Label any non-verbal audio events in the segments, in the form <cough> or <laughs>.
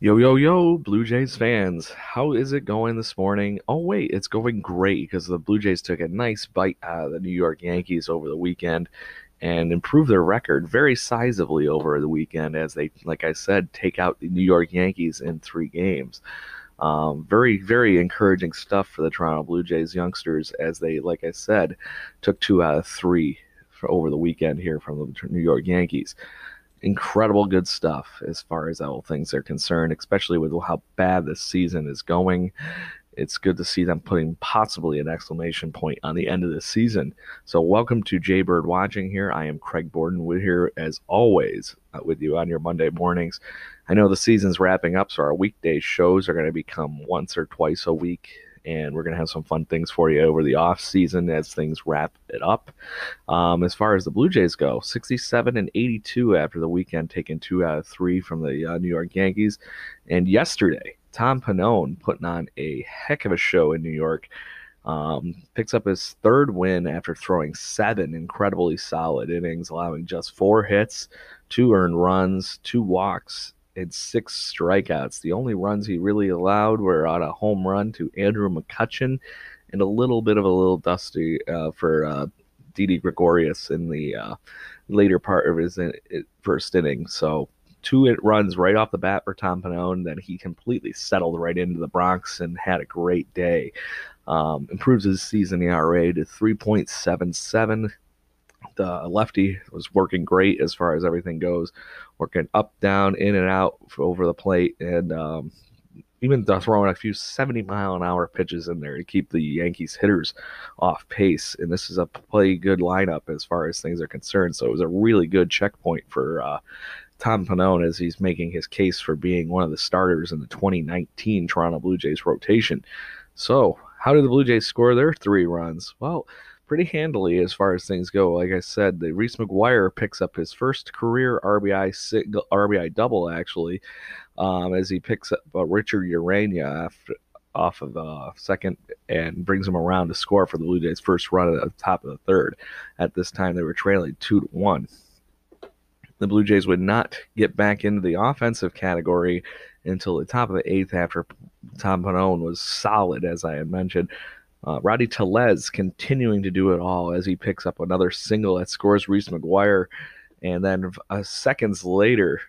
Yo, yo, yo, Blue Jays fans. How is it going this morning? Oh, wait, it's going great because the Blue Jays took a nice bite out of the New York Yankees over the weekend and improved their record very sizably over the weekend as they, like I said, take out the New York Yankees in three games. Um, very, very encouraging stuff for the Toronto Blue Jays youngsters as they, like I said, took two out of three over the weekend here from the New York Yankees incredible good stuff as far as all things are concerned, especially with how bad this season is going. It's good to see them putting possibly an exclamation point on the end of the season. So, welcome to Jaybird Watching here. I am Craig Borden with here as always uh, with you on your Monday mornings. I know the season's wrapping up, so our weekday shows are going to become once or twice a week and we're going to have some fun things for you over the off season as things wrap it up. Um, as far as the Blue Jays go, 67 and 82 after the weekend, taking two out of three from the uh, New York Yankees. And yesterday, Tom Pannone putting on a heck of a show in New York. Um, picks up his third win after throwing seven incredibly solid innings, allowing just four hits, two earned runs, two walks, had six strikeouts. The only runs he really allowed were on a home run to Andrew McCutchen and a little bit of a little dusty uh, for uh, Didi Gregorius in the uh, later part of his in- first inning. So two it runs right off the bat for Tom Pannone. Then he completely settled right into the Bronx and had a great day. Um, improves his season ERA to 3.77 the lefty was working great as far as everything goes, working up, down, in and out over the plate, and um, even throwing a few 70 mile an hour pitches in there to keep the Yankees hitters off pace. And this is a play good lineup as far as things are concerned. So it was a really good checkpoint for uh, Tom Pannone as he's making his case for being one of the starters in the 2019 Toronto Blue Jays rotation. So, how did the Blue Jays score their three runs? Well, pretty handily as far as things go. Like I said, the Reese McGuire picks up his first career RBI single, RBI double actually, um, as he picks up uh, Richard Urena after, off of uh, second and brings him around to score for the Blue Jays' first run at the top of the third. At this time, they were trailing two to one. The Blue Jays would not get back into the offensive category until the top of the eighth after Tom Pannone was solid, as I had mentioned. Uh, Rowdy Tellez continuing to do it all as he picks up another single that scores Reese McGuire. And then uh, seconds later,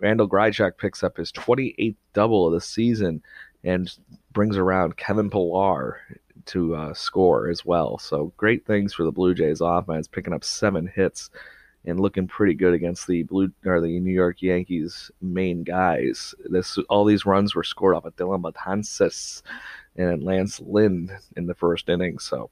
Randall Grichuk picks up his 28th double of the season and brings around Kevin Pillar to uh, score as well. So great things for the Blue Jays offense, picking up seven hits and looking pretty good against the blue or the New York Yankees main guys. This all these runs were scored off of Dellin Betances and Lance Lynn in the first inning. So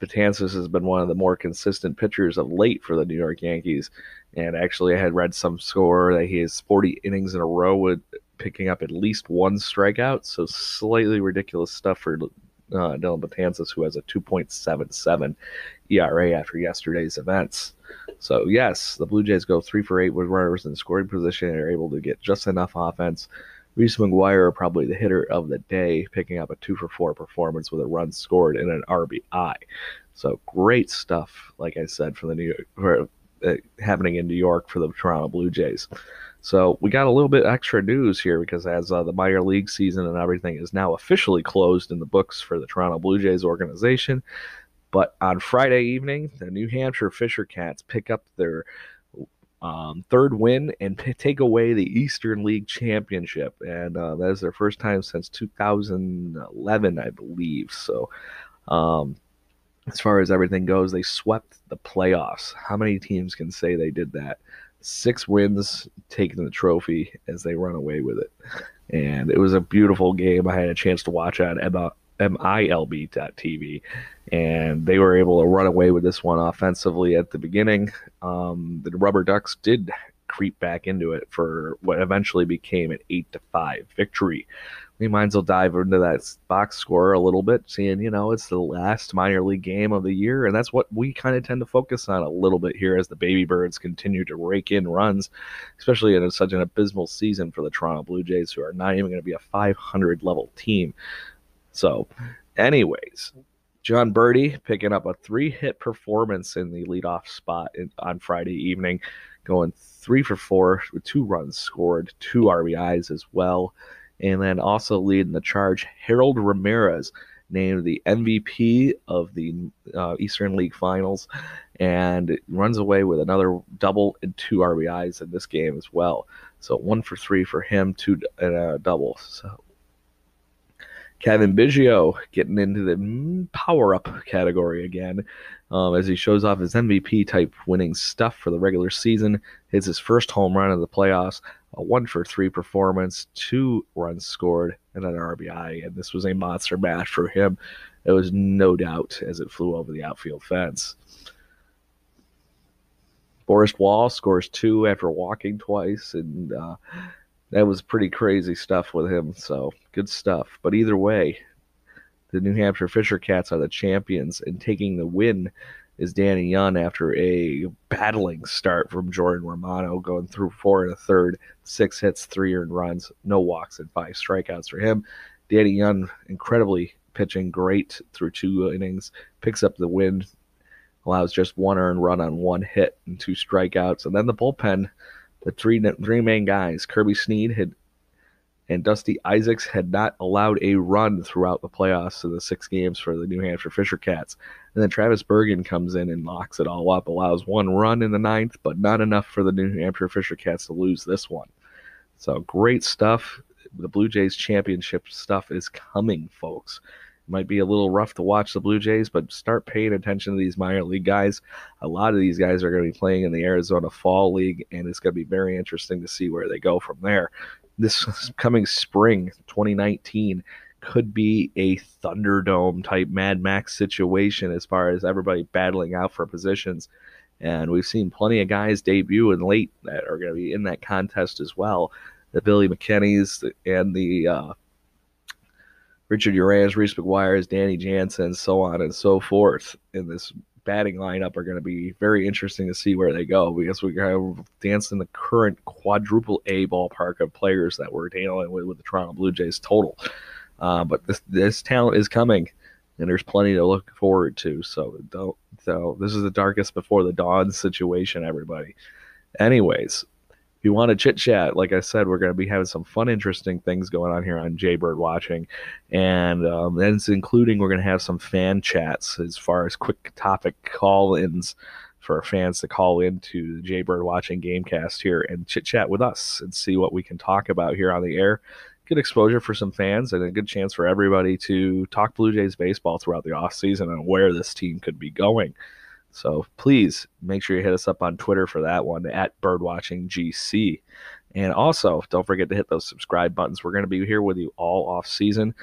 Betances has been one of the more consistent pitchers of late for the New York Yankees. And actually, I had read some score that he has 40 innings in a row with picking up at least one strikeout. So slightly ridiculous stuff for uh, Dellin Betances, who has a 2.77 ERA after yesterday's events. So yes, the Blue Jays go three for eight with runners in scoring position and are able to get just enough offense Reese McGuire, probably the hitter of the day, picking up a two for four performance with a run scored and an RBI. So great stuff, like I said, for the New York, for, uh, happening in New York for the Toronto Blue Jays. So we got a little bit extra news here because as uh, the minor league season and everything is now officially closed in the books for the Toronto Blue Jays organization. But on Friday evening, the New Hampshire Fisher Cats pick up their um, third win and p- take away the Eastern League Championship. And uh, that is their first time since 2011, I believe. So, um, as far as everything goes, they swept the playoffs. How many teams can say they did that? Six wins, taking the trophy as they run away with it. And it was a beautiful game. I had a chance to watch on MILB.tv, and they were able to run away with this one offensively at the beginning. Um, the Rubber Ducks did creep back into it for what eventually became an eight to five victory. We might as well dive into that box score a little bit, seeing you know it's the last minor league game of the year, and that's what we kind of tend to focus on a little bit here as the Baby Birds continue to rake in runs, especially in such an abysmal season for the Toronto Blue Jays, who are not even going to be a 500 level team. So, anyways, Jon Berti picking up a three hit performance in the leadoff spot in, on Friday evening, going three for four with two runs scored, two RBIs as well. And then also leading the charge, Harold Ramirez, named the MVP of the uh, Eastern League Finals, and runs away with another double and two RBIs in this game as well. So one for three for him, two and a double. So Cavan Biggio getting into the power up category again um, as he shows off his MVP type winning stuff for the regular season. Hits his first home run of the playoffs, a one for three performance, two runs scored, and an RBI. And this was a monster match for him. It was no doubt as it flew over the outfield fence. Forrest Wall scores two after walking twice, and uh, that was pretty crazy stuff with him. So good stuff. But either way, the New Hampshire Fisher Cats are the champions, and taking the win is Danny Young after a battling start from Jordan Romano, going through four and a third, six hits, three earned runs, no walks, and five strikeouts for him. Danny Young incredibly pitching great through two innings, picks up the win, allows just one earned run on one hit and two strikeouts, and then the bullpen the three three main guys, Kirby Snead had and Dusty Isaacs had not allowed a run throughout the playoffs of the six games for the New Hampshire Fisher Cats. And then Travis Bergen comes in and locks it all up, allows one run in the ninth, but not enough for the New Hampshire Fisher Cats to lose this one. So great stuff. The Blue Jays championship stuff is coming, folks might be a little rough to watch the Blue Jays, but start paying attention to these minor league guys. A lot of these guys are going to be playing in the Arizona Fall League, and it's going to be very interesting to see where they go from there. This <laughs> coming spring, 2019, could be a Thunderdome type Mad Max situation as far as everybody battling out for positions. And we've seen plenty of guys debut in late that are going to be in that contest as well. The Billy McKinney's and the uh, Richard Urias, Reese McGuire's, Danny Jansen, so on and so forth in this batting lineup are going to be very interesting to see where they go because we have danced in the current quadruple A ballpark of players that we're dealing with with the Toronto Blue Jays total. Uh, but this this talent is coming, and there's plenty to look forward to. So don't so this is the darkest before the dawn situation, everybody. Anyways, if you want to chit chat, like I said, we're going to be having some fun, interesting things going on here on Jaybird Watching, and um, that's including we're going to have some fan chats as far as quick topic call-ins for fans to call into the Jaybird Watching Gamecast here and chit chat with us and see what we can talk about here on the air. Good exposure for some fans and a good chance for everybody to talk Blue Jays baseball throughout the off season and where this team could be going. So please make sure you hit us up on Twitter for that one at BirdwatchingGC. And also, don't forget to hit those subscribe buttons. We're going to be here with you all off season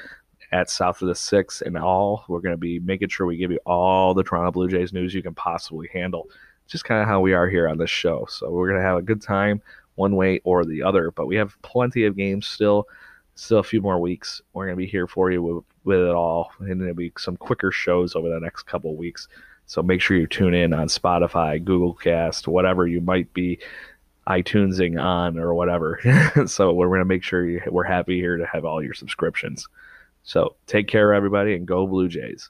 at South of the Six and all. We're going to be making sure we give you all the Toronto Blue Jays news you can possibly handle. Just kind of how we are here on this show. So we're going to have a good time one way or the other. But we have plenty of games still, still a few more weeks. We're going to be here for you with, with it all. And there'll be some quicker shows over the next couple weeks. So make sure you tune in on Spotify, Google Cast, whatever you might be iTunesing on or whatever. <laughs> so we're going to make sure you, we're happy here to have all your subscriptions. So take care, everybody, and go Blue Jays.